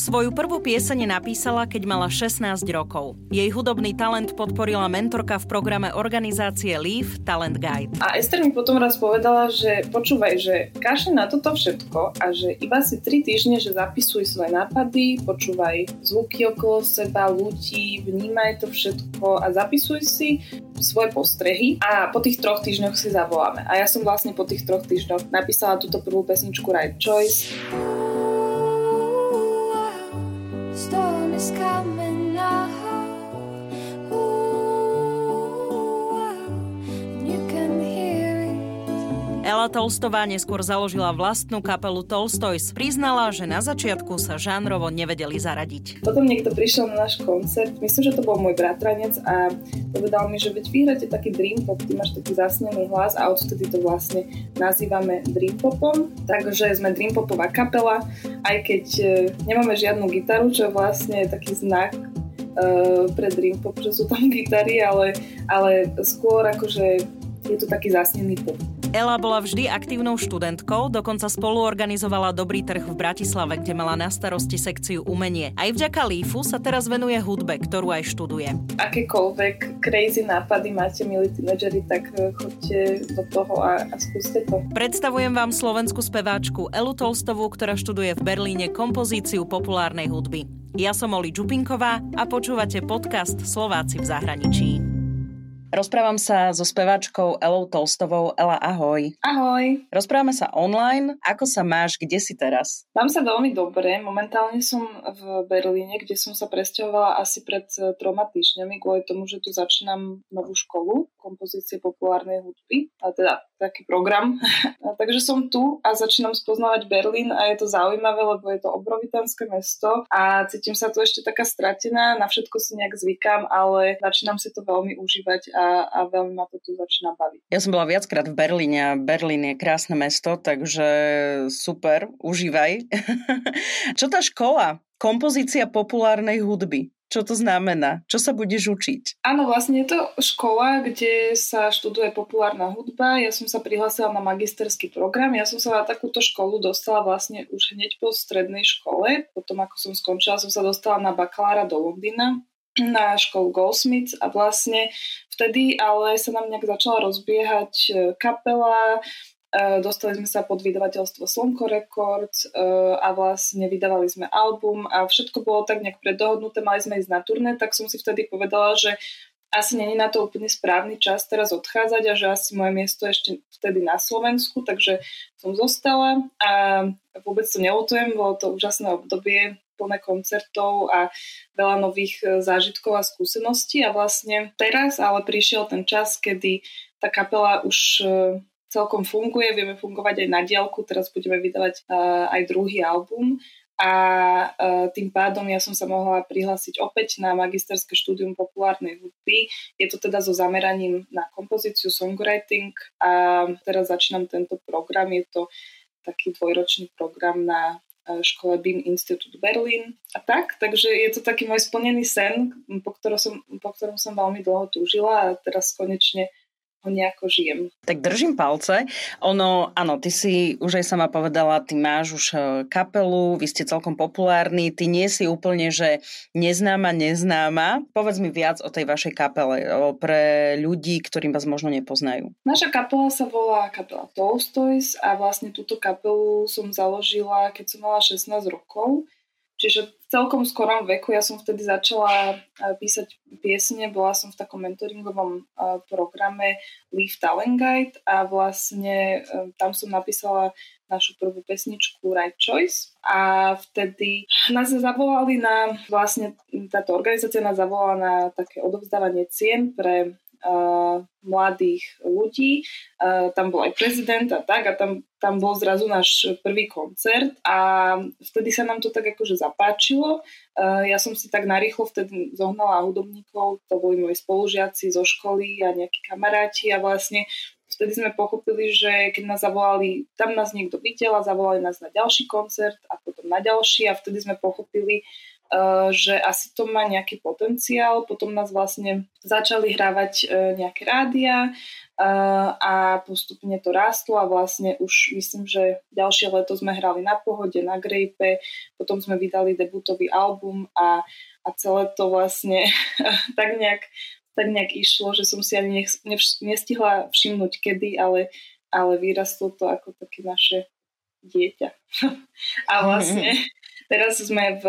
Svoju prvú pieseň napísala, keď mala 16 rokov. Jej hudobný talent podporila mentorka v programe organizácie Leaf Talent Guide. A Ester mi potom raz povedala, že počúvaj, že kašli na toto všetko a že iba si 3 týždne, že zapisuj svoje nápady, počúvaj zvuky okolo seba, ľudí, vnímaj to všetko a zapisuj si svoje postrehy a po tých troch týždňoch si zavoláme. A ja som vlastne po tých troch týždňoch napísala túto prvú pesničku Right Choice. coming up. Ela Tolstová neskôr založila vlastnú kapelu Tolstoys. Priznala, že na začiatku sa žánrovo nevedeli zaradiť. Potom niekto prišiel na náš koncert, myslím, že to bol môj bratranec a povedal mi, že veď vyhráte taký dream pop, ty máš taký zasnený hlas a odtedy to vlastne nazývame dream popom. Takže sme dream popová kapela, aj keď e, nemáme žiadnu gitaru, čo je vlastne taký znak uh, pre dream pop, že sú tam gitary, ale, ale skôr akože je to taký zasnený pop. Ela bola vždy aktívnou študentkou, dokonca spoluorganizovala Dobrý trh v Bratislave, kde mala na starosti sekciu umenie. Aj vďaka Lífu sa teraz venuje hudbe, ktorú aj študuje. Akékoľvek crazy nápady máte, milí tínedžeri, tak eh, choďte do toho a, a skúste to. Predstavujem vám slovenskú speváčku Elu Tolstovú, ktorá študuje v Berlíne kompozíciu populárnej hudby. Ja som Oli Čupinková a počúvate podcast Slováci v zahraničí. Rozprávam sa so speváčkou Elou Tolstovou. Ela, ahoj. Ahoj. Rozprávame sa online. Ako sa máš? Kde si teraz? Mám sa veľmi dobre. Momentálne som v Berlíne, kde som sa presťahovala asi pred eh, troma týždňami kvôli tomu, že tu začínam novú školu kompozície populárnej hudby. A teda taký program. a takže som tu a začínam spoznávať Berlín a je to zaujímavé, lebo je to obrovitánske mesto a cítim sa tu ešte taká stratená. Na všetko si nejak zvykám, ale začínam si to veľmi užívať a, a veľmi ma to tu začína baviť. Ja som bola viackrát v Berlíne a Berlín je krásne mesto, takže super, užívaj. Čo tá škola? Kompozícia populárnej hudby. Čo to znamená? Čo sa budeš učiť? Áno, vlastne je to škola, kde sa študuje populárna hudba. Ja som sa prihlásila na magisterský program. Ja som sa na takúto školu dostala vlastne už hneď po strednej škole. Potom ako som skončila, som sa dostala na bakalára do Londýna na školu Goldsmiths a vlastne vtedy ale sa nám nejak začala rozbiehať e, kapela, dostali sme sa pod vydavateľstvo Slonko Records e, a vlastne vydávali sme album a všetko bolo tak nejak predohodnuté, mali sme ísť na turné, tak som si vtedy povedala, že asi není na to úplne správny čas teraz odchádzať a že asi moje miesto ešte vtedy na Slovensku, takže som zostala a vôbec to nelutujem, bolo to úžasné obdobie, plné koncertov a veľa nových e, zážitkov a skúseností a vlastne teraz ale prišiel ten čas, kedy tá kapela už celkom funguje, vieme fungovať aj na diálku, teraz budeme vydávať e, aj druhý album a tým pádom ja som sa mohla prihlásiť opäť na magisterské štúdium populárnej hudby. Je to teda so zameraním na kompozíciu, songwriting a teraz začínam tento program. Je to taký dvojročný program na škole BIM Institute Berlin a tak. Takže je to taký môj splnený sen, po ktorom som, po ktorom som veľmi dlho túžila a teraz konečne ho nejako žijem. Tak držím palce. Ono, áno, ty si už aj sama povedala, ty máš už e, kapelu, vy ste celkom populárni, ty nie si úplne, že neznáma, neznáma. Povedz mi viac o tej vašej kapele, pre ľudí, ktorým vás možno nepoznajú. Naša kapela sa volá kapela Tolstoys a vlastne túto kapelu som založila, keď som mala 16 rokov. Čiže v celkom skorom veku ja som vtedy začala e, písať piesne, bola som v takom mentoringovom e, programe Leaf Talent Guide a vlastne e, tam som napísala našu prvú pesničku Right Choice a vtedy nás zavolali na, vlastne táto organizácia nás zavolala na také odovzdávanie cien pre uh, mladých ľudí. Uh, tam bol aj prezident a tak a tam, tam bol zrazu náš prvý koncert a vtedy sa nám to tak akože zapáčilo. Uh, ja som si tak narýchlo vtedy zohnala hudobníkov, to boli moji spolužiaci zo školy a nejakí kamaráti a vlastne vtedy sme pochopili, že keď nás zavolali, tam nás niekto videl a zavolali nás na ďalší koncert a potom na ďalší a vtedy sme pochopili, že asi to má nejaký potenciál. Potom nás vlastne začali hrávať uh, nejaké rádia uh, a postupne to rástlo a vlastne už myslím, že ďalšie leto sme hrali na Pohode, na Grape, potom sme vydali debutový album a, a celé to vlastne tak nejak tak nejak išlo, že som si ani nech, nevš- nestihla všimnúť kedy, ale, ale vyrastlo to ako také naše dieťa. a vlastne teraz sme v,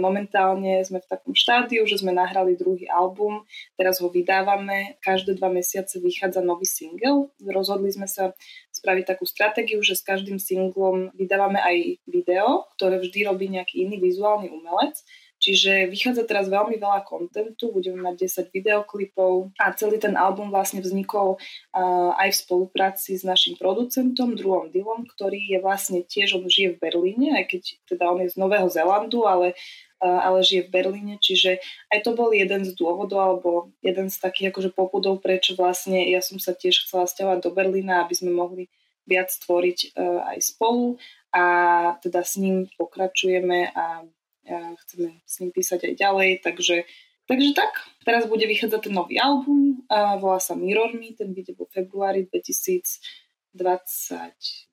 momentálne sme v takom štádiu, že sme nahrali druhý album, teraz ho vydávame, každé dva mesiace vychádza nový single. Rozhodli sme sa spraviť takú stratégiu, že s každým singlom vydávame aj video, ktoré vždy robí nejaký iný vizuálny umelec Čiže vychádza teraz veľmi veľa kontentu, budeme mať 10 videoklipov a celý ten album vlastne vznikol uh, aj v spolupráci s našim producentom, druhom Dillom, ktorý je vlastne tiež, on žije v Berlíne, aj keď teda on je z Nového Zelandu, ale uh, ale žije v Berlíne, čiže aj to bol jeden z dôvodov, alebo jeden z takých akože popudov, prečo vlastne ja som sa tiež chcela stiavať do Berlína, aby sme mohli viac tvoriť uh, aj spolu. A teda s ním pokračujeme a chceme s ním písať aj ďalej, takže, takže tak. Teraz bude vychádzať ten nový album, volá sa Mirror Me, ten vyjde vo februári 2022.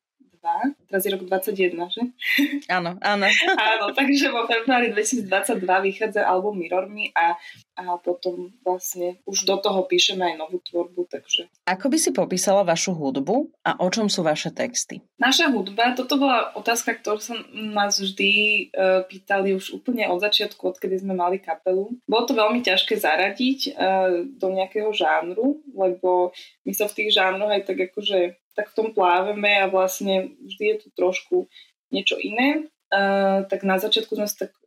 Teraz je rok 21, že? Áno, áno. áno, takže vo februári 2022 vychádza album Mirror Me a a potom vlastne už do toho píšeme aj novú tvorbu, takže... Ako by si popísala vašu hudbu a o čom sú vaše texty? Naša hudba, toto bola otázka, ktorú sa nás vždy e, pýtali už úplne od začiatku, odkedy sme mali kapelu. Bolo to veľmi ťažké zaradiť e, do nejakého žánru, lebo my sa v tých žánroch aj tak akože tak v tom pláveme a vlastne vždy je tu trošku niečo iné. Uh, tak na začiatku sme sa tak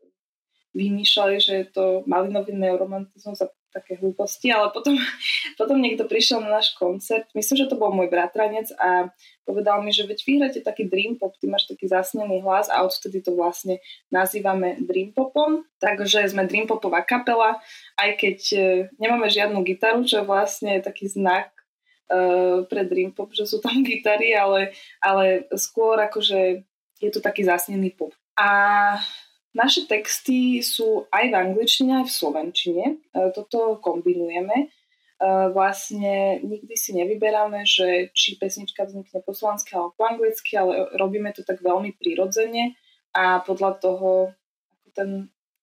vymýšľali, že je to malinový neuromantizmus a také hlúposti, ale potom, potom niekto prišiel na náš koncert, myslím, že to bol môj bratranec a povedal mi, že veď vyhráte taký dream pop, ty máš taký zasnený hlas a odvtedy to vlastne nazývame dream popom, takže sme dream popová kapela, aj keď e, nemáme žiadnu gitaru, čo je vlastne taký znak uh, pre dream pop, že sú tam gitary, ale, ale skôr akože je to taký zasnený pop. A naše texty sú aj v angličtine, aj v slovenčine. E, toto kombinujeme. E, vlastne nikdy si nevyberáme, že či pesnička vznikne po slovensky alebo po anglicky, ale robíme to tak veľmi prirodzene a podľa toho, ako ten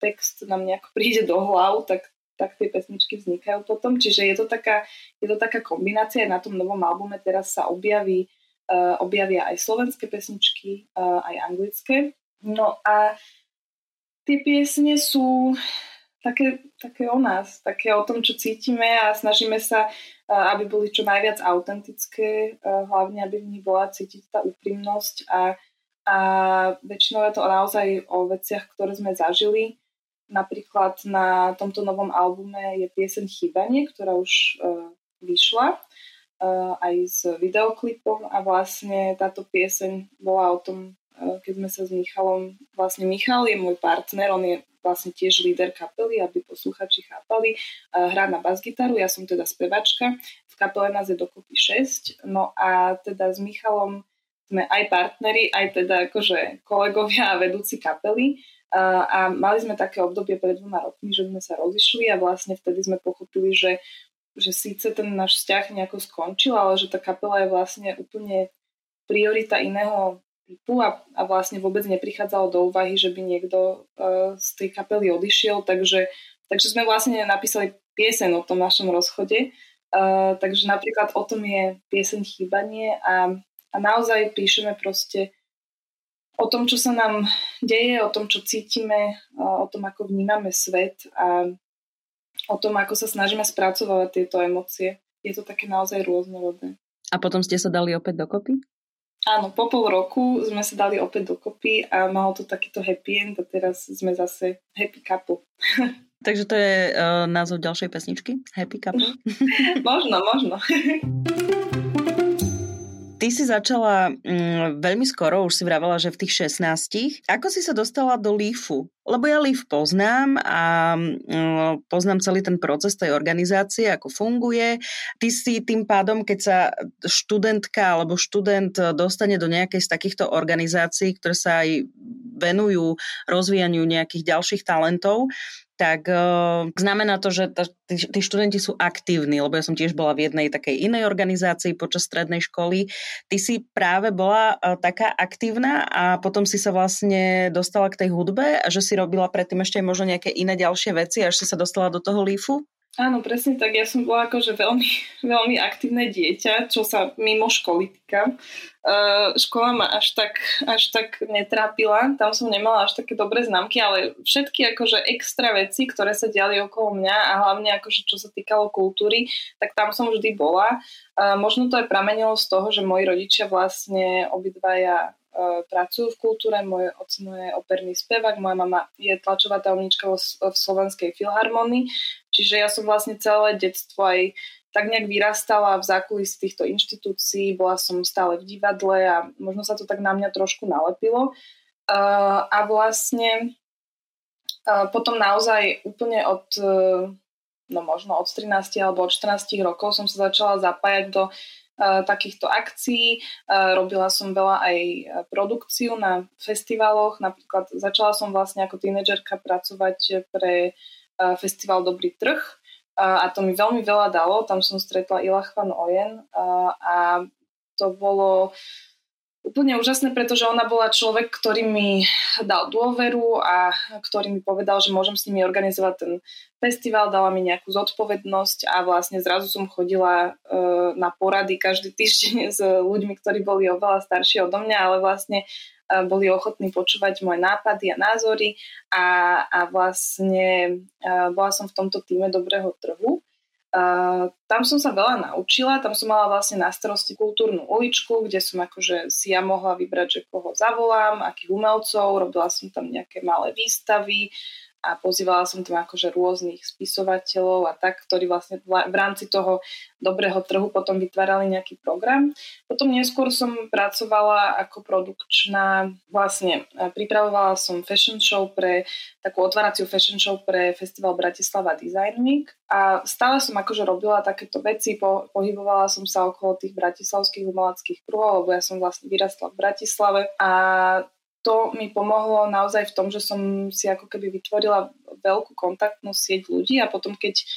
text nám nejako príde do hlav, tak, tak tie pesničky vznikajú potom. Čiže je to taká, je to taká kombinácia. Na tom novom albume teraz sa objaví, uh, objavia aj slovenské pesničky, aj anglické. No a tie piesne sú také, také o nás, také o tom, čo cítime a snažíme sa, aby boli čo najviac autentické, hlavne aby v nich bola cítiť tá úprimnosť a, a väčšinou je to naozaj o veciach, ktoré sme zažili. Napríklad na tomto novom albume je piesen Chýbanie, ktorá už uh, vyšla uh, aj s videoklipom a vlastne táto pieseň bola o tom, keď sme sa s Michalom, vlastne Michal je môj partner, on je vlastne tiež líder kapely, aby posluchači chápali, hrá na basgitaru, ja som teda spevačka, v kapele nás je dokopy 6, no a teda s Michalom sme aj partneri, aj teda akože kolegovia a vedúci kapely. A mali sme také obdobie pred dvoma rokmi, že sme sa rozišli a vlastne vtedy sme pochopili, že, že síce ten náš vzťah nejako skončil, ale že tá kapela je vlastne úplne priorita iného typu a, a vlastne vôbec neprichádzalo do úvahy, že by niekto uh, z tej kapely odišiel, takže, takže sme vlastne napísali piesen o tom našom rozchode. Uh, takže napríklad o tom je pieseň Chýbanie a, a naozaj píšeme proste o tom, čo sa nám deje, o tom, čo cítime, uh, o tom, ako vnímame svet a o tom, ako sa snažíme spracovať tieto emócie. Je to také naozaj rôznorodné. A potom ste sa dali opäť dokopy? Áno, po pol roku sme sa dali opäť dokopy a malo to takýto happy end a teraz sme zase happy couple. Takže to je uh, názov ďalšej pesničky? Happy couple? možno, možno. Ty si začala mm, veľmi skoro, už si vravela, že v tých 16. Ako si sa dostala do Lífu? Lebo ja Líf poznám a mm, poznám celý ten proces tej organizácie, ako funguje. Ty si tým pádom, keď sa študentka alebo študent dostane do nejakej z takýchto organizácií, ktoré sa aj venujú rozvíjaniu nejakých ďalších talentov, tak uh, znamená to, že tí, tí študenti sú aktívni, lebo ja som tiež bola v jednej takej inej organizácii počas strednej školy. Ty si práve bola uh, taká aktívna a potom si sa vlastne dostala k tej hudbe a že si robila predtým ešte možno nejaké iné ďalšie veci a ešte sa dostala do toho lífu? Áno, presne tak. Ja som bola akože veľmi, veľmi aktívne dieťa, čo sa mimo školy týka. Uh, škola ma až tak, až tak netrápila, tam som nemala až také dobré známky, ale všetky akože extra veci, ktoré sa diali okolo mňa a hlavne akože čo sa týkalo kultúry, tak tam som vždy bola. Uh, možno to aj pramenilo z toho, že moji rodičia vlastne obidvaja pracujú v kultúre. Môj ocino je operný spevák, moja mama je tlačová tajomnička v Slovenskej filharmonii, čiže ja som vlastne celé detstvo aj tak nejak vyrastala v zákulisí týchto inštitúcií, bola som stále v divadle a možno sa to tak na mňa trošku nalepilo. Uh, a vlastne uh, potom naozaj úplne od, uh, no možno od 13 alebo od 14 rokov som sa začala zapájať do takýchto akcií. Eh, robila som veľa aj eh, produkciu na festivaloch. Napríklad začala som vlastne ako tínedžerka pracovať pre festival Dobrý trh a to mi veľmi veľa dalo. Tam som stretla Ilachvan Ojen a to bolo úplne úžasné, pretože ona bola človek, ktorý mi dal dôveru a ktorý mi povedal, že môžem s nimi organizovať ten festival, dala mi nejakú zodpovednosť a vlastne zrazu som chodila e, na porady každý týždeň s ľuďmi, ktorí boli oveľa starší odo mňa, ale vlastne e, boli ochotní počúvať moje nápady a názory a, a vlastne e, bola som v tomto týme dobrého trhu Tam som sa veľa naučila, tam som mala vlastne na starosti kultúrnu uličku, kde som akože si ja mohla vybrať, že koho zavolám, akých umelcov, robila som tam nejaké malé výstavy, a pozývala som tam akože rôznych spisovateľov a tak, ktorí vlastne v rámci toho dobrého trhu potom vytvárali nejaký program. Potom neskôr som pracovala ako produkčná, vlastne e, pripravovala som fashion show pre takú otváraciu fashion show pre festival Bratislava Design Week a stále som akože robila takéto veci, po, pohybovala som sa okolo tých bratislavských umeleckých kruhov, lebo ja som vlastne vyrastla v Bratislave a to mi pomohlo naozaj v tom, že som si ako keby vytvorila veľkú kontaktnú sieť ľudí a potom keď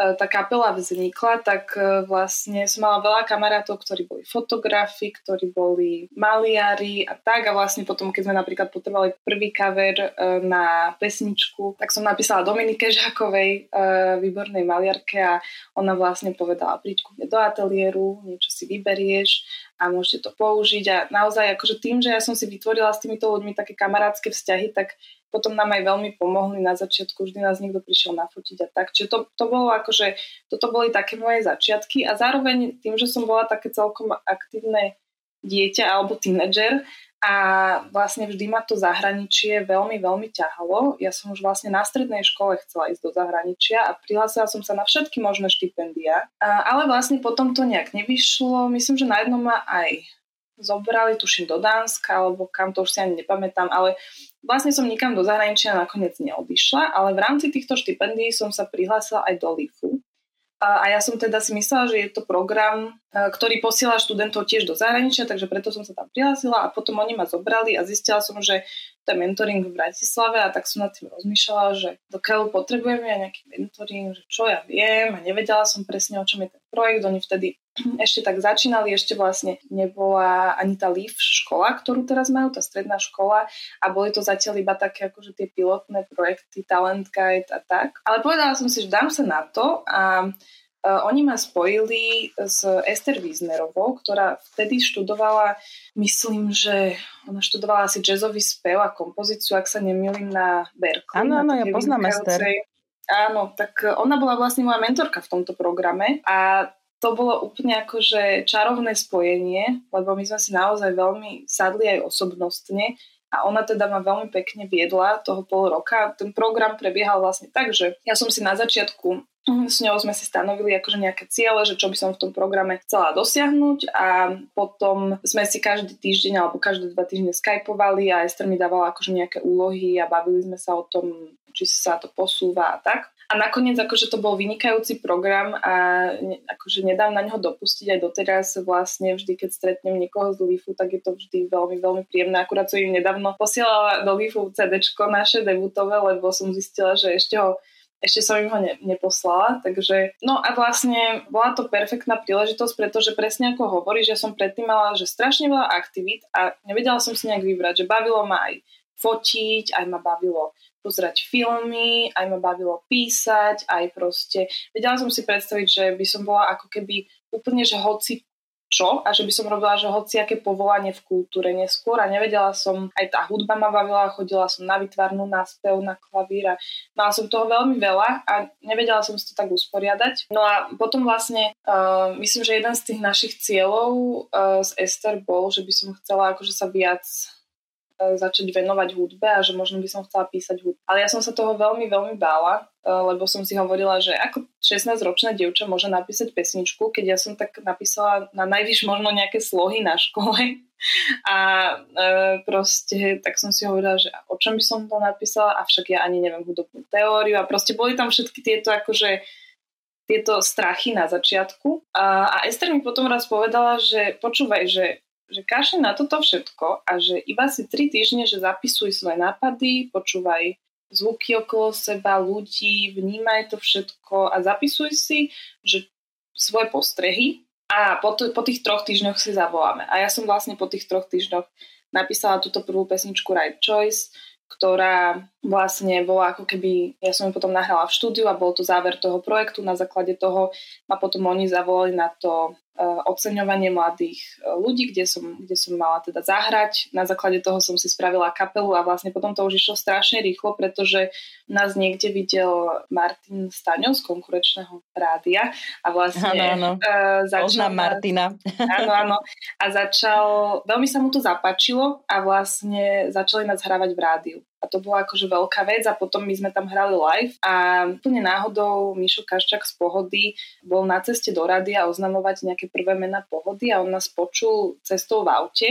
E, tá kapela vznikla, tak e, vlastne som mala veľa kamarátov, ktorí boli fotografi, ktorí boli maliari a tak. A vlastne potom, keď sme napríklad potrebovali prvý cover e, na pesničku, tak som napísala Dominike Žákovej, výbornej maliarke a ona vlastne povedala, príď ku mne do ateliéru, niečo si vyberieš a môžete to použiť. A naozaj akože tým, že ja som si vytvorila s týmito ľuďmi také kamarátske vzťahy, tak potom nám aj veľmi pomohli. Na začiatku, vždy nás niekto prišiel nafotiť a tak. Čiže to, to bolo akože, toto boli také moje začiatky. A zároveň tým, že som bola také celkom aktívne dieťa alebo tínedžer a vlastne vždy ma to zahraničie veľmi, veľmi ťahalo. Ja som už vlastne na strednej škole chcela ísť do zahraničia a prihlásila som sa na všetky možné štipendia, ale vlastne potom to nejak nevyšlo. Myslím, že na jednom ma aj zobrali, tuším, do Dánska, alebo kam to už si ani nepamätám, ale vlastne som nikam do zahraničia nakoniec neodišla, ale v rámci týchto štipendií som sa prihlásila aj do LIFu. A ja som teda si myslela, že je to program, e, ktorý posiela študentov tiež do zahraničia, takže preto som sa tam prihlásila a potom oni ma zobrali a zistila som, že je mentoring v Bratislave a tak som nad tým rozmýšľala, že dokiaľ potrebujeme ja nejaký mentoring, že čo ja viem a nevedela som presne, o čom je ten projekt. Oni vtedy ešte tak začínali, ešte vlastne nebola ani tá LIF škola, ktorú teraz majú, tá stredná škola a boli to zatiaľ iba také akože tie pilotné projekty, Talent Guide a tak. Ale povedala som si, že dám sa na to a oni ma spojili s Ester Wiesnerovou, ktorá vtedy študovala, myslím, že ona študovala asi jazzový spev a kompozíciu, ak sa nemýlim, na Berkeley. Áno, áno, ja poznám Ester. Áno, tak ona bola vlastne moja mentorka v tomto programe a to bolo úplne akože čarovné spojenie, lebo my sme si naozaj veľmi sadli aj osobnostne a ona teda ma veľmi pekne viedla toho pol roka. Ten program prebiehal vlastne tak, že ja som si na začiatku s ňou sme si stanovili akože nejaké ciele, že čo by som v tom programe chcela dosiahnuť a potom sme si každý týždeň alebo každé dva týždne skypovali a Ester mi dávala akože nejaké úlohy a bavili sme sa o tom, či sa to posúva a tak. A nakoniec akože to bol vynikajúci program a ne, akože nedám na neho dopustiť aj doteraz vlastne vždy, keď stretnem niekoho z LIFu, tak je to vždy veľmi, veľmi príjemné. Akurát som im nedávno posielala do LIFu CDčko naše debutové, lebo som zistila, že ešte ho ešte som im ho ne, neposlala, takže no a vlastne bola to perfektná príležitosť, pretože presne ako hovoríš, že som predtým mala, že strašne veľa aktivít a nevedela som si nejak vybrať, že bavilo ma aj fotiť, aj ma bavilo pozerať filmy, aj ma bavilo písať, aj proste, vedela som si predstaviť, že by som bola ako keby úplne, že hoci čo a že by som robila, že hociaké povolanie v kultúre neskôr a nevedela som, aj tá hudba ma bavila, chodila som na vytvarnú, na spev, na klavír a mala som toho veľmi veľa a nevedela som si to tak usporiadať. No a potom vlastne uh, myslím, že jeden z tých našich cieľov uh, z Ester bol, že by som chcela akože sa viac začať venovať hudbe a že možno by som chcela písať hudbu. Ale ja som sa toho veľmi, veľmi bála, e, lebo som si hovorila, že ako 16-ročná dievča môže napísať pesničku, keď ja som tak napísala na najvyš možno nejaké slohy na škole. A e, proste tak som si hovorila, že o čom by som to napísala, avšak ja ani neviem hudobnú teóriu a proste boli tam všetky tieto akože tieto strachy na začiatku. A, a Ester mi potom raz povedala, že počúvaj, že že kašli na toto všetko a že iba si tri týždne, že zapisuj svoje nápady, počúvaj zvuky okolo seba, ľudí, vnímaj to všetko a zapisuj si, že svoje postrehy a po, to, po tých troch týždňoch si zavoláme. A ja som vlastne po tých troch týždňoch napísala túto prvú pesničku Right Choice, ktorá vlastne bola ako keby, ja som ju potom nahrala v štúdiu a bol to záver toho projektu, na základe toho ma potom oni zavolali na to oceňovanie mladých e, ľudí, kde som, kde som mala teda zahrať. Na základe toho som si spravila kapelu a vlastne potom to už išlo strašne rýchlo, pretože nás niekde videl Martin Staňo z konkurenčného rádia a vlastne ano, ano. Uh, začal... Poznám Martina. Áno, áno. A začal, veľmi sa mu to zapáčilo a vlastne začali nás hrávať v rádiu. A to bola akože veľká vec a potom my sme tam hrali live a úplne náhodou Mišo Kaščak z Pohody bol na ceste do rádia oznamovať nejaké prvé mená Pohody a on nás počul cestou v aute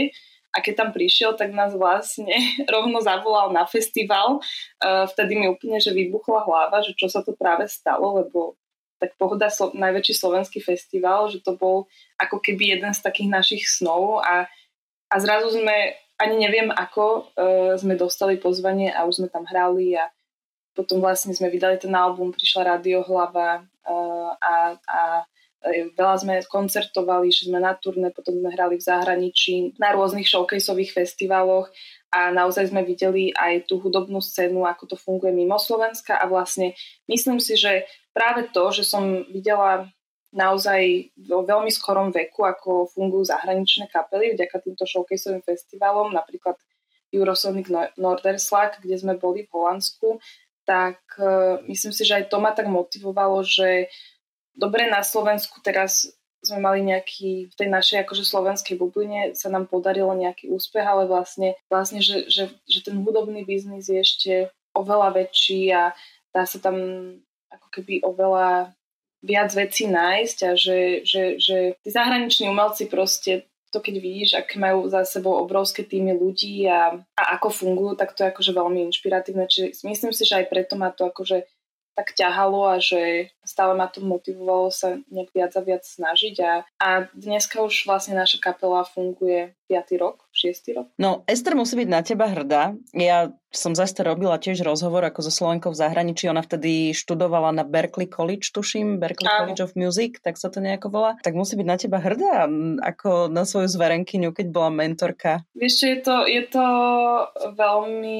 a keď tam prišiel, tak nás vlastne rovno zavolal na festival. Vtedy mi úplne, že vybuchla hlava, že čo sa to práve stalo, lebo tak Pohoda, najväčší slovenský festival, že to bol ako keby jeden z takých našich snov a, a zrazu sme ani neviem ako uh, sme dostali pozvanie a už sme tam hrali a potom vlastne sme vydali ten album, prišla Radiohlava uh, a, a e, veľa sme koncertovali, že sme na turné, potom sme hrali v zahraničí, na rôznych showcaseových festivaloch a naozaj sme videli aj tú hudobnú scénu, ako to funguje mimo Slovenska a vlastne myslím si, že práve to, že som videla naozaj vo veľmi skorom veku, ako fungujú zahraničné kapely vďaka týmto showcaseovým festivalom, napríklad Eurosonic Norderslag, kde sme boli v Holandsku, tak uh, myslím si, že aj to ma tak motivovalo, že dobre na Slovensku teraz sme mali nejaký, v tej našej akože slovenskej bubline sa nám podarilo nejaký úspech, ale vlastne, vlastne že, že, že ten hudobný biznis je ešte oveľa väčší a dá sa tam ako keby oveľa viac vecí nájsť a že, že, že tí zahraniční umelci proste to keď vidíš, ak majú za sebou obrovské týmy ľudí a, a ako fungujú, tak to je akože veľmi inšpiratívne. Čiže myslím si, že aj preto ma to akože tak ťahalo a že stále ma to motivovalo sa nejak viac a viac snažiť a, a dneska už vlastne naša kapela funguje 5. rok, 6. rok. No, Ester musí byť na teba hrdá. Ja som zase robila tiež rozhovor ako so Slovenkou v zahraničí. Ona vtedy študovala na Berkeley College, tuším, Berkeley Áno. College of Music, tak sa to nejako volá. Tak musí byť na teba hrdá ako na svoju zverenkyňu, keď bola mentorka. Vieš, je to, je to veľmi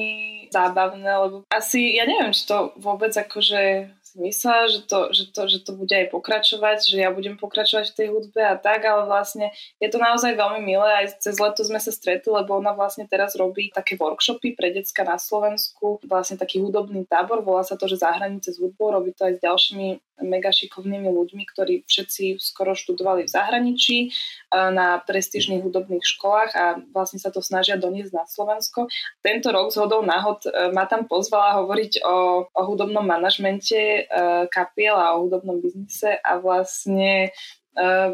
zábavné, lebo asi, ja neviem, či to vôbec akože myslela, že to, že, to, že to bude aj pokračovať, že ja budem pokračovať v tej hudbe a tak, ale vlastne je to naozaj veľmi milé. Aj cez leto sme sa stretli, lebo ona vlastne teraz robí také workshopy pre decka na Slovensku, vlastne taký hudobný tábor, volá sa to, že zahranice s hudbou, robí to aj s ďalšími mega šikovnými ľuďmi, ktorí všetci skoro študovali v zahraničí na prestížnych hudobných školách a vlastne sa to snažia doniesť na Slovensko. Tento rok z hodou náhod e, ma tam pozvala hovoriť o, o hudobnom manažmente e, kapiel a o hudobnom biznise a vlastne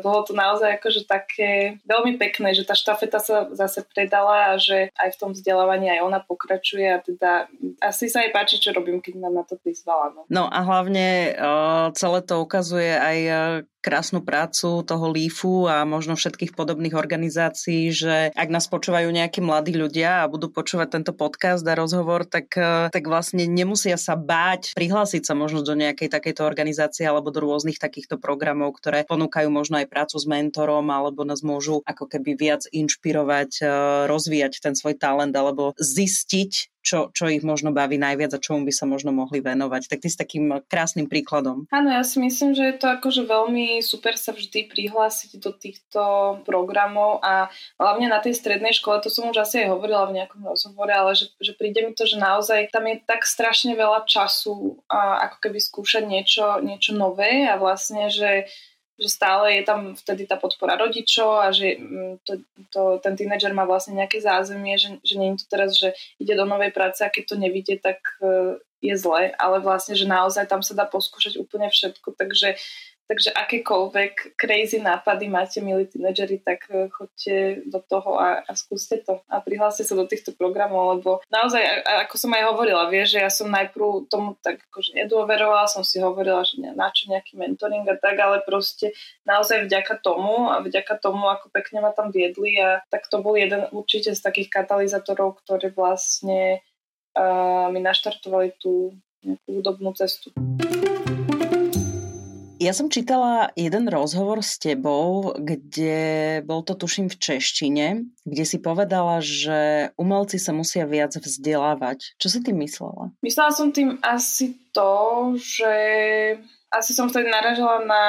bolo to naozaj akože také veľmi pekné, že tá štafeta sa zase predala a že aj v tom vzdelávaní aj ona pokračuje a teda asi sa jej páči, čo robím, keď ma na to prizvala. No, no a hlavne uh, celé to ukazuje aj uh, krásnu prácu toho LEAFu a možno všetkých podobných organizácií, že ak nás počúvajú nejakí mladí ľudia a budú počúvať tento podcast a rozhovor, tak, tak vlastne nemusia sa báť prihlásiť sa možno do nejakej takejto organizácie alebo do rôznych takýchto programov, ktoré ponúkajú možno aj prácu s mentorom alebo nás môžu ako keby viac inšpirovať, rozvíjať ten svoj talent alebo zistiť, čo, čo ich možno baví najviac a čomu by sa možno mohli venovať. Tak ty s takým krásnym príkladom. Áno, ja si myslím, že je to akože veľmi super sa vždy prihlásiť do týchto programov a hlavne na tej strednej škole, to som už asi aj hovorila v nejakom rozhovore, ale že, že príde mi to, že naozaj tam je tak strašne veľa času a ako keby skúšať niečo, niečo nové a vlastne, že že stále je tam vtedy tá podpora rodičov a že mm, to, to, ten tínedžer má vlastne nejaké zázemie, že, že nie je to teraz, že ide do novej práce a keď to nevidie, tak e, je zle, ale vlastne, že naozaj tam sa dá poskúšať úplne všetko, takže Takže akékoľvek crazy nápady máte, milí tínedžeri, tak e, choďte do toho a, a skúste to a prihláste sa do týchto programov, lebo naozaj, ako som aj hovorila, vie, že ja som najprv tomu tak akože nedôverovala, som si hovorila, že ne, na nejaký mentoring a tak, ale proste naozaj vďaka tomu a vďaka tomu, ako pekne ma tam viedli a tak to bol jeden určite z takých katalizátorov, ktoré vlastne uh, mi naštartovali tú nejakú hudobnú cestu. Ja som čítala jeden rozhovor s tebou, kde bol to tuším v češtine, kde si povedala, že umelci sa musia viac vzdelávať. Čo si tým myslela? Myslela som tým asi to, že asi som vtedy naražala na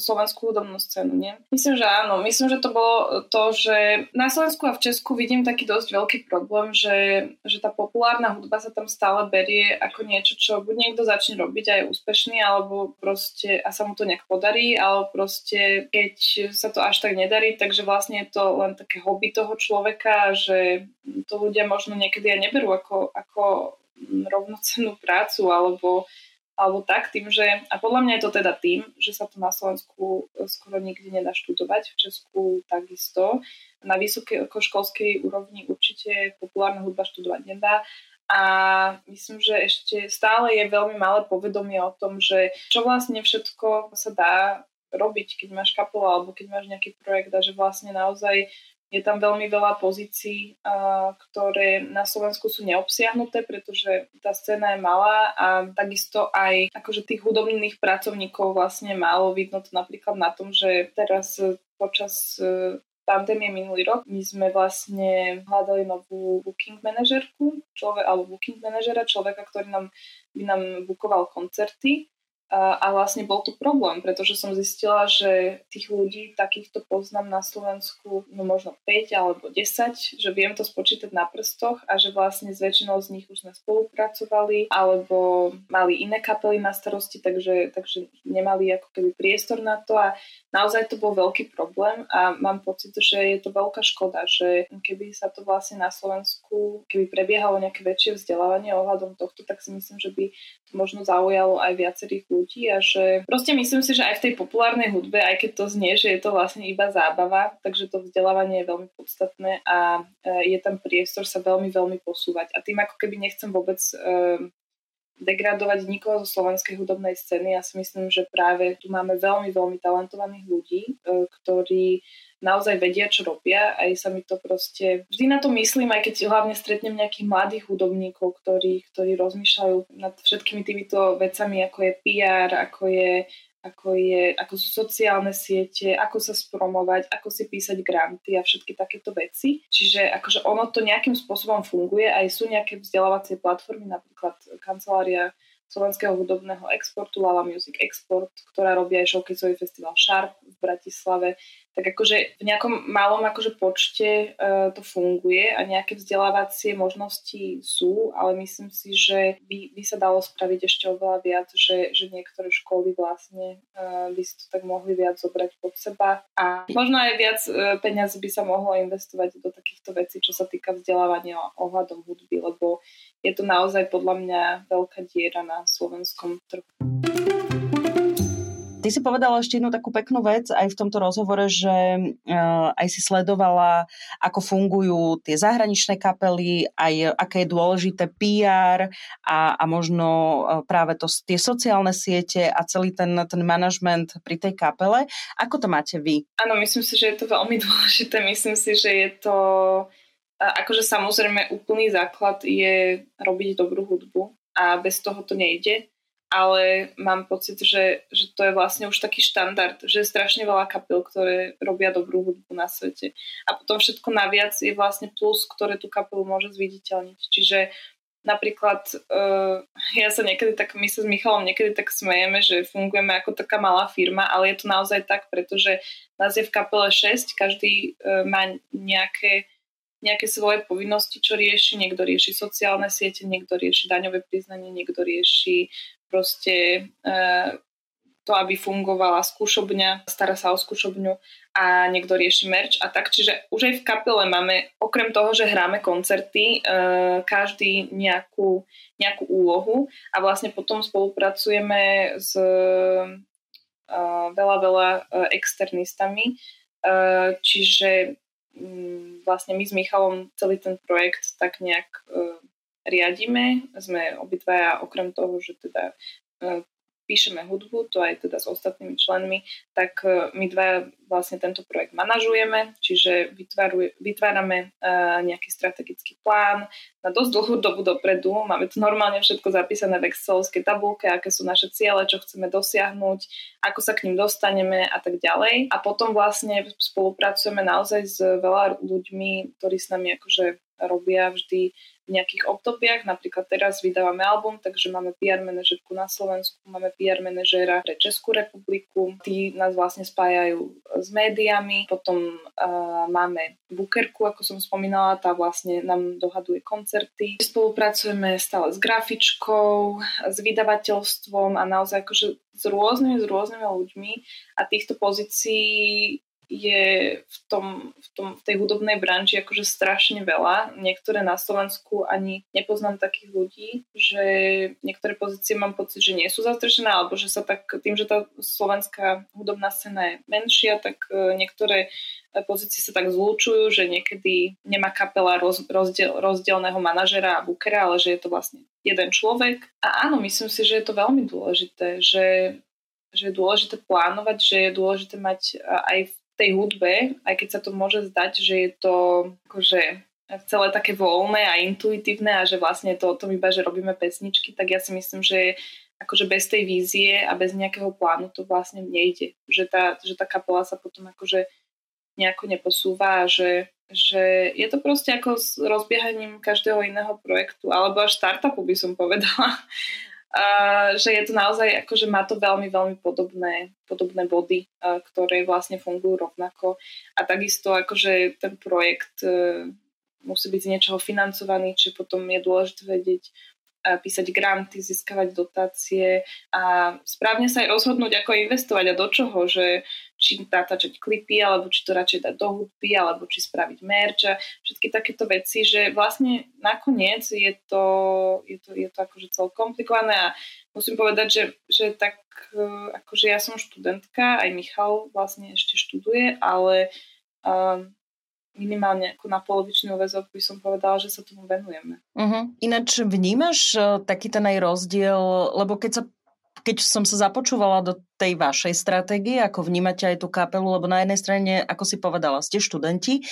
slovenskú hudobnú scénu, nie? Myslím, že áno. Myslím, že to bolo to, že na Slovensku a v Česku vidím taký dosť veľký problém, že, že tá populárna hudba sa tam stále berie ako niečo, čo buď niekto začne robiť a je úspešný, alebo proste a sa mu to nejak podarí, alebo proste keď sa to až tak nedarí, takže vlastne je to len také hobby toho človeka, že to ľudia možno niekedy aj neberú ako, ako rovnocennú prácu, alebo alebo tak, tým, že, a podľa mňa je to teda tým, že sa to na Slovensku e, skoro nikdy nedá študovať, v Česku takisto. Na vysokej školskej úrovni určite populárna hudba študovať nedá. A myslím, že ešte stále je veľmi malé povedomie o tom, že čo vlastne všetko sa dá robiť, keď máš kapelu alebo keď máš nejaký projekt a že vlastne naozaj je tam veľmi veľa pozícií, ktoré na Slovensku sú neobsiahnuté, pretože tá scéna je malá a takisto aj akože tých hudobných pracovníkov vlastne málo. Vidno to napríklad na tom, že teraz počas e, pandémie minulý rok my sme vlastne hľadali novú booking manažerku, človek, alebo booking manažera, človeka, ktorý nám, by nám bukoval koncerty a, vlastne bol tu problém, pretože som zistila, že tých ľudí takýchto poznám na Slovensku no možno 5 alebo 10, že viem to spočítať na prstoch a že vlastne s väčšinou z nich už sme spolupracovali alebo mali iné kapely na starosti, takže, takže nemali ako keby priestor na to a naozaj to bol veľký problém a mám pocit, že je to veľká škoda, že keby sa to vlastne na Slovensku, keby prebiehalo nejaké väčšie vzdelávanie ohľadom tohto, tak si myslím, že by to možno zaujalo aj viacerých ľudí a že proste myslím si, že aj v tej populárnej hudbe, aj keď to znie, že je to vlastne iba zábava, takže to vzdelávanie je veľmi podstatné a e, je tam priestor sa veľmi, veľmi posúvať. A tým ako keby nechcem vôbec um, degradovať nikoho zo slovenskej hudobnej scény. Ja si myslím, že práve tu máme veľmi, veľmi talentovaných ľudí, e, ktorí naozaj vedia, čo robia. Aj sa mi to proste... Vždy na to myslím, aj keď hlavne stretnem nejakých mladých hudobníkov, ktorí, ktorí rozmýšľajú nad všetkými týmito vecami, ako je PR, ako je ako, je, ako sú sociálne siete, ako sa spromovať, ako si písať granty a všetky takéto veci. Čiže akože ono to nejakým spôsobom funguje, aj sú nejaké vzdelávacie platformy, napríklad kancelária slovenského hudobného exportu Lala Music Export, ktorá robí aj showcaseový festival Sharp v Bratislave tak akože v nejakom malom akože počte uh, to funguje a nejaké vzdelávacie možnosti sú, ale myslím si, že by, by sa dalo spraviť ešte oveľa viac, že, že niektoré školy vlastne uh, by si to tak mohli viac zobrať pod seba a možno aj viac uh, peňazí by sa mohlo investovať do takýchto vecí, čo sa týka vzdelávania ohľadom hudby, lebo je to naozaj podľa mňa veľká diera na slovenskom trhu. Ty si povedala ešte jednu takú peknú vec aj v tomto rozhovore, že uh, aj si sledovala, ako fungujú tie zahraničné kapely, aj aké je dôležité PR a, a možno uh, práve to, tie sociálne siete a celý ten, ten manažment pri tej kapele. Ako to máte vy? Áno, myslím si, že je to veľmi dôležité. Myslím si, že je to akože samozrejme úplný základ je robiť dobrú hudbu a bez toho to nejde, ale mám pocit, že, že to je vlastne už taký štandard, že je strašne veľa kapel, ktoré robia dobrú hudbu na svete. A potom všetko naviac je vlastne plus, ktoré tú kapelu môže zviditeľniť. Čiže napríklad uh, ja sa niekedy tak, my sa s Michalom niekedy tak smejeme, že fungujeme ako taká malá firma, ale je to naozaj tak, pretože nás je v kapele 6, každý uh, má nejaké nejaké svoje povinnosti, čo rieši. Niekto rieši sociálne siete, niekto rieši daňové priznanie, niekto rieši proste e, to, aby fungovala skúšobňa, stará sa o skúšobňu a niekto rieši merch a tak. Čiže už aj v kapele máme, okrem toho, že hráme koncerty, e, každý nejakú, nejakú úlohu a vlastne potom spolupracujeme s e, veľa, veľa e, externistami. E, čiže vlastne my s Michalom celý ten projekt tak nejak uh, riadíme. Sme obidvaja okrem toho, že teda uh, píšeme hudbu, to aj teda s ostatnými členmi, tak uh, my dva vlastne tento projekt manažujeme, čiže vytvárame uh, nejaký strategický plán na dosť dlhú dobu dopredu. Máme to normálne všetko zapísané v excelovskej tabulke, aké sú naše ciele, čo chceme dosiahnuť, ako sa k ním dostaneme a tak ďalej. A potom vlastne spolupracujeme naozaj s veľa ľuďmi, ktorí s nami akože robia vždy v nejakých obdobiach. Napríklad teraz vydávame album, takže máme PR manažerku na Slovensku, máme PR manažéra pre Českú republiku. Tí nás vlastne spájajú s médiami. Potom uh, máme bukerku, ako som spomínala, tá vlastne nám dohaduje koncerty. Spolupracujeme stále s grafičkou, s vydavateľstvom a naozaj akože s rôznymi, s rôznymi ľuďmi a týchto pozícií je v, tom, v, tom, v tej hudobnej branži akože strašne veľa. Niektoré na Slovensku ani nepoznám takých ľudí, že niektoré pozície mám pocit, že nie sú zastrešené, alebo že sa tak, tým, že tá slovenská hudobná scéna je menšia, tak e, niektoré pozície sa tak zlúčujú, že niekedy nemá kapela roz, rozdiel, rozdielného manažera a bookera, ale že je to vlastne jeden človek. A áno, myslím si, že je to veľmi dôležité, že že je dôležité plánovať, že je dôležité mať aj v tej hudbe, aj keď sa to môže zdať, že je to akože celé také voľné a intuitívne a že vlastne to o tom iba, že robíme pesničky, tak ja si myslím, že akože bez tej vízie a bez nejakého plánu to vlastne nejde. Že tá, že tá kapela sa potom akože nejako neposúva a že, že je to proste ako s rozbiehaním každého iného projektu alebo až startupu by som povedala. Že je to naozaj, akože má to veľmi, veľmi podobné, podobné body, ktoré vlastne fungujú rovnako. A takisto akože ten projekt e, musí byť z niečoho financovaný, či potom je dôležité vedieť, písať granty, získavať dotácie a správne sa aj rozhodnúť, ako investovať a do čoho, že či natáčať klipy, alebo či to radšej dať do hudby, alebo či spraviť merch a všetky takéto veci, že vlastne nakoniec je to, je to, je to akože celkom komplikované a musím povedať, že, že tak e, akože ja som študentka, aj Michal vlastne ešte študuje, ale um, minimálne ako na polovičný úvezok by som povedala, že sa tomu venujeme. Uh-huh. Ináč vnímaš uh, taký ten aj rozdiel, lebo keď sa keď som sa započúvala do tej vašej stratégie, ako vnímate aj tú kapelu, lebo na jednej strane, ako si povedala, ste študenti,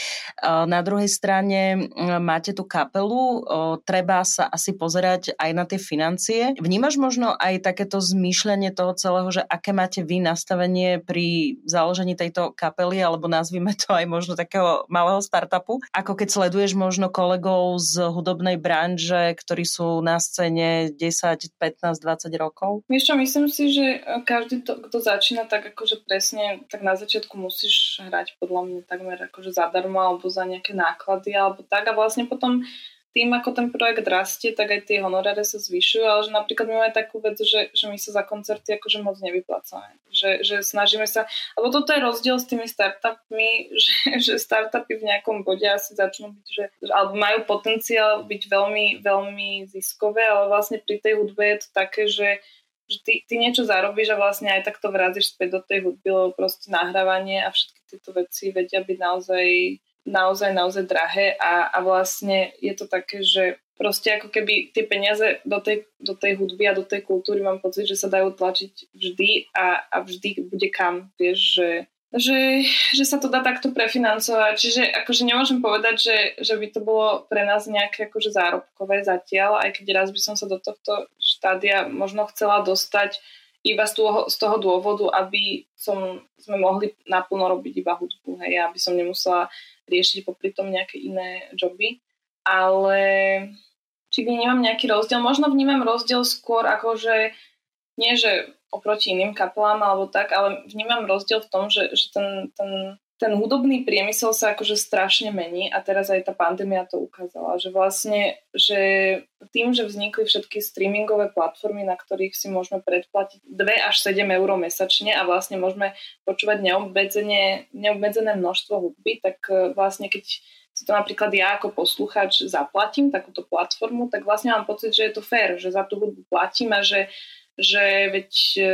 na druhej strane máte tú kapelu, treba sa asi pozerať aj na tie financie. Vnímaš možno aj takéto zmýšľanie toho celého, že aké máte vy nastavenie pri založení tejto kapely, alebo nazvime to aj možno takého malého startupu, ako keď sleduješ možno kolegov z hudobnej branže, ktorí sú na scéne 10, 15, 20 rokov? Mišo, myslím si, že každý to, kto začína, tak akože presne, tak na začiatku musíš hrať podľa mňa takmer akože zadarmo alebo za nejaké náklady alebo tak a vlastne potom tým, ako ten projekt rastie, tak aj tie honoráre sa zvyšujú, ale že napríklad my máme takú vec, že, že my sa za koncerty akože moc nevyplácame. Že, že snažíme sa, alebo toto je rozdiel s tými startupmi, že, že startupy v nejakom bode asi začnú byť, že, alebo majú potenciál byť veľmi, veľmi ziskové, ale vlastne pri tej hudbe je to také, že že ty, ty niečo zarobíš a vlastne aj tak to vrazíš späť do tej hudby, lebo proste nahrávanie a všetky tieto veci vedia byť naozaj naozaj, naozaj drahé a, a vlastne je to také, že proste ako keby tie peniaze do tej, do tej hudby a do tej kultúry mám pocit, že sa dajú tlačiť vždy a, a vždy bude kam, vieš, že že, že sa to dá takto prefinancovať. Čiže akože nemôžem povedať, že, že by to bolo pre nás nejaké akože zárobkové zatiaľ, aj keď raz by som sa do tohto štádia možno chcela dostať iba z toho, z toho dôvodu, aby som, sme mohli naplno robiť iba hudbu, hej, aby som nemusela riešiť popri tom nejaké iné joby. Ale či vnímam nejaký rozdiel? Možno vnímam rozdiel skôr ako, že nie, že oproti iným kapelám alebo tak, ale vnímam rozdiel v tom, že, že ten, ten, ten hudobný priemysel sa akože strašne mení a teraz aj tá pandémia to ukázala, že vlastne, že tým, že vznikli všetky streamingové platformy, na ktorých si môžeme predplatiť 2 až 7 eur mesačne a vlastne môžeme počúvať neobmedzené, neobmedzené množstvo hudby, tak e, vlastne keď si to napríklad ja ako poslucháč zaplatím takúto platformu, tak vlastne mám pocit, že je to fér, že za tú hudbu platím a že že veď e,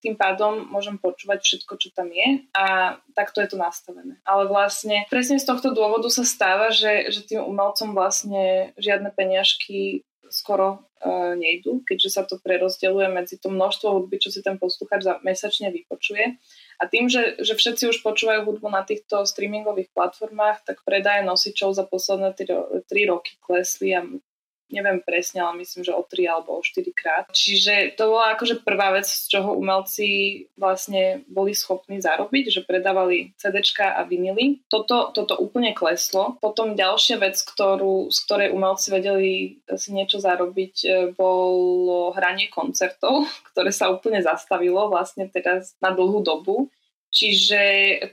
tým pádom môžem počúvať všetko, čo tam je a takto je to nastavené. Ale vlastne presne z tohto dôvodu sa stáva, že, že tým umelcom vlastne žiadne peniažky skoro uh, nejdú, keďže sa to prerozdeľuje medzi to množstvo hudby, čo si ten posluchač za mesačne vypočuje. A tým, že, že všetci už počúvajú hudbu na týchto streamingových platformách, tak predaje nosičov za posledné 3 roky klesli a neviem presne, ale myslím, že o 3 alebo o 4 krát. Čiže to bola akože prvá vec, z čoho umelci vlastne boli schopní zarobiť, že predávali CDčka a vinily. Toto, toto úplne kleslo. Potom ďalšia vec, ktorú, z ktorej umelci vedeli si niečo zarobiť, e, bolo hranie koncertov, ktoré sa úplne zastavilo vlastne teraz na dlhú dobu. Čiže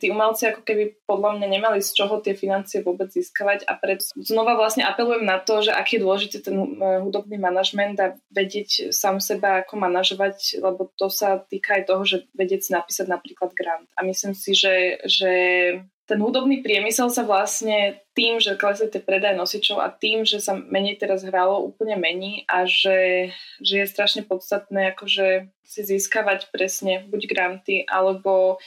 tí umelci ako keby podľa mňa nemali z čoho tie financie vôbec získavať a preto znova vlastne apelujem na to, že aký je dôležitý ten eh, hudobný manažment a vedieť sám seba ako manažovať, lebo to sa týka aj toho, že vedieť si napísať napríklad grant. A myslím si, že, že ten hudobný priemysel sa vlastne tým, že klesli tie predaj nosičov a tým, že sa menej teraz hralo, úplne mení a že, že je strašne podstatné akože si získavať presne buď granty alebo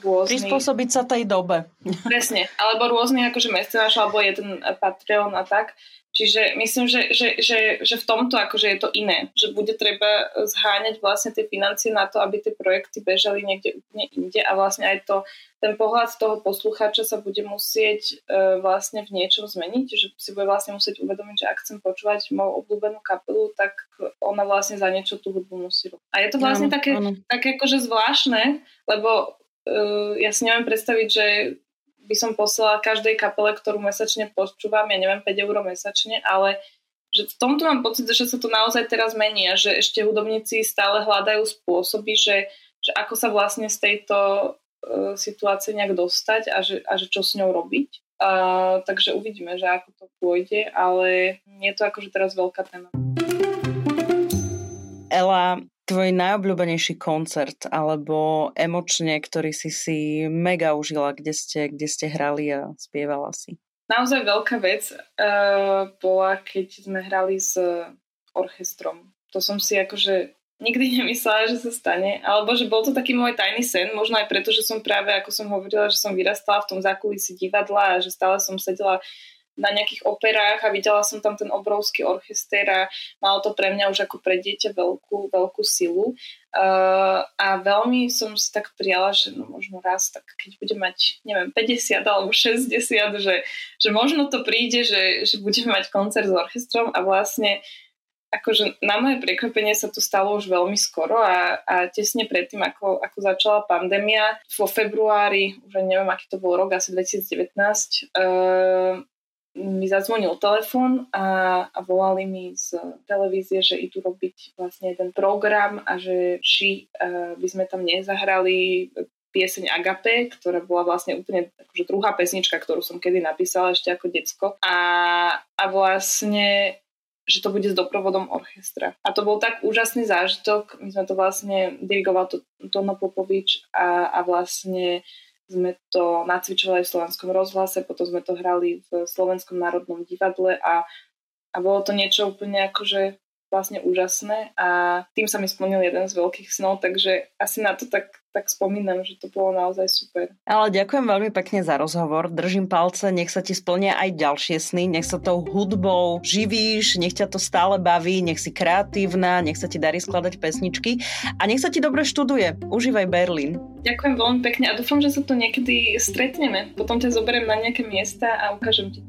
rôzny... Prispôsobiť sa tej dobe. Presne, alebo rôzny akože mecenáš, alebo jeden Patreon a tak. Čiže myslím, že, že, že, že v tomto akože je to iné, že bude treba zháňať vlastne tie financie na to, aby tie projekty bežali niekde úplne inde a vlastne aj to, ten pohľad toho poslucháča sa bude musieť e, vlastne v niečom zmeniť, že si bude vlastne musieť uvedomiť, že ak chcem počúvať moju obľúbenú kapelu, tak ona vlastne za niečo tú hudbu musí robiť. A je to vlastne áno, také, áno. také akože zvláštne, lebo uh, ja si neviem predstaviť, že by som poslala každej kapele, ktorú mesačne počúvam, ja neviem, 5 eur mesačne, ale že v tomto mám pocit, že sa to naozaj teraz mení a že ešte hudobníci stále hľadajú spôsoby, že, že ako sa vlastne z tejto uh, situácie nejak dostať a že, a že čo s ňou robiť. Uh, takže uvidíme, že ako to pôjde, ale je to akože teraz veľká téma. Ela, tvoj najobľúbenejší koncert alebo emočne, ktorý si si mega užila, kde ste, kde ste hrali a spievala si? Naozaj veľká vec uh, bola, keď sme hrali s orchestrom. To som si akože nikdy nemyslela, že sa stane, alebo že bol to taký môj tajný sen, možno aj preto, že som práve, ako som hovorila, že som vyrastala v tom zákulisí divadla a že stále som sedela na nejakých operách a videla som tam ten obrovský orchester a malo to pre mňa už ako pre dieťa veľkú, veľkú silu. Uh, a veľmi som si tak prijala, že no možno raz, tak keď budem mať, neviem, 50 alebo 60, že, že možno to príde, že, že budeme mať koncert s orchestrom a vlastne akože na moje prekvapenie sa to stalo už veľmi skoro a, a tesne predtým, ako, ako začala pandémia, vo februári, už neviem, aký to bol rok, asi 2019, uh, mi zazvonil telefon a, a volali mi z televízie, že idú robiť vlastne ten program a že či uh, by sme tam nezahrali pieseň Agape, ktorá bola vlastne úplne akože druhá pesnička, ktorú som kedy napísala ešte ako decko. A, a vlastne že to bude s doprovodom orchestra. A to bol tak úžasný zážitok. My sme to vlastne dirigoval to, Tono Popovič a, a vlastne sme to nacvičovali v Slovenskom rozhlase, potom sme to hrali v Slovenskom národnom divadle a, a bolo to niečo úplne akože vlastne úžasné a tým sa mi splnil jeden z veľkých snov, takže asi na to tak tak spomínam, že to bolo naozaj super. Ale ďakujem veľmi pekne za rozhovor. Držím palce, nech sa ti splnia aj ďalšie sny, nech sa tou hudbou živíš, nech ťa to stále baví, nech si kreatívna, nech sa ti darí skladať pesničky a nech sa ti dobre študuje. Užívaj Berlín. Ďakujem veľmi pekne a dúfam, že sa tu niekedy stretneme. Potom ťa zoberiem na nejaké miesta a ukážem ti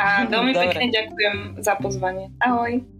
a veľmi Dobre. pekne ďakujem za pozvanie. Ahoj.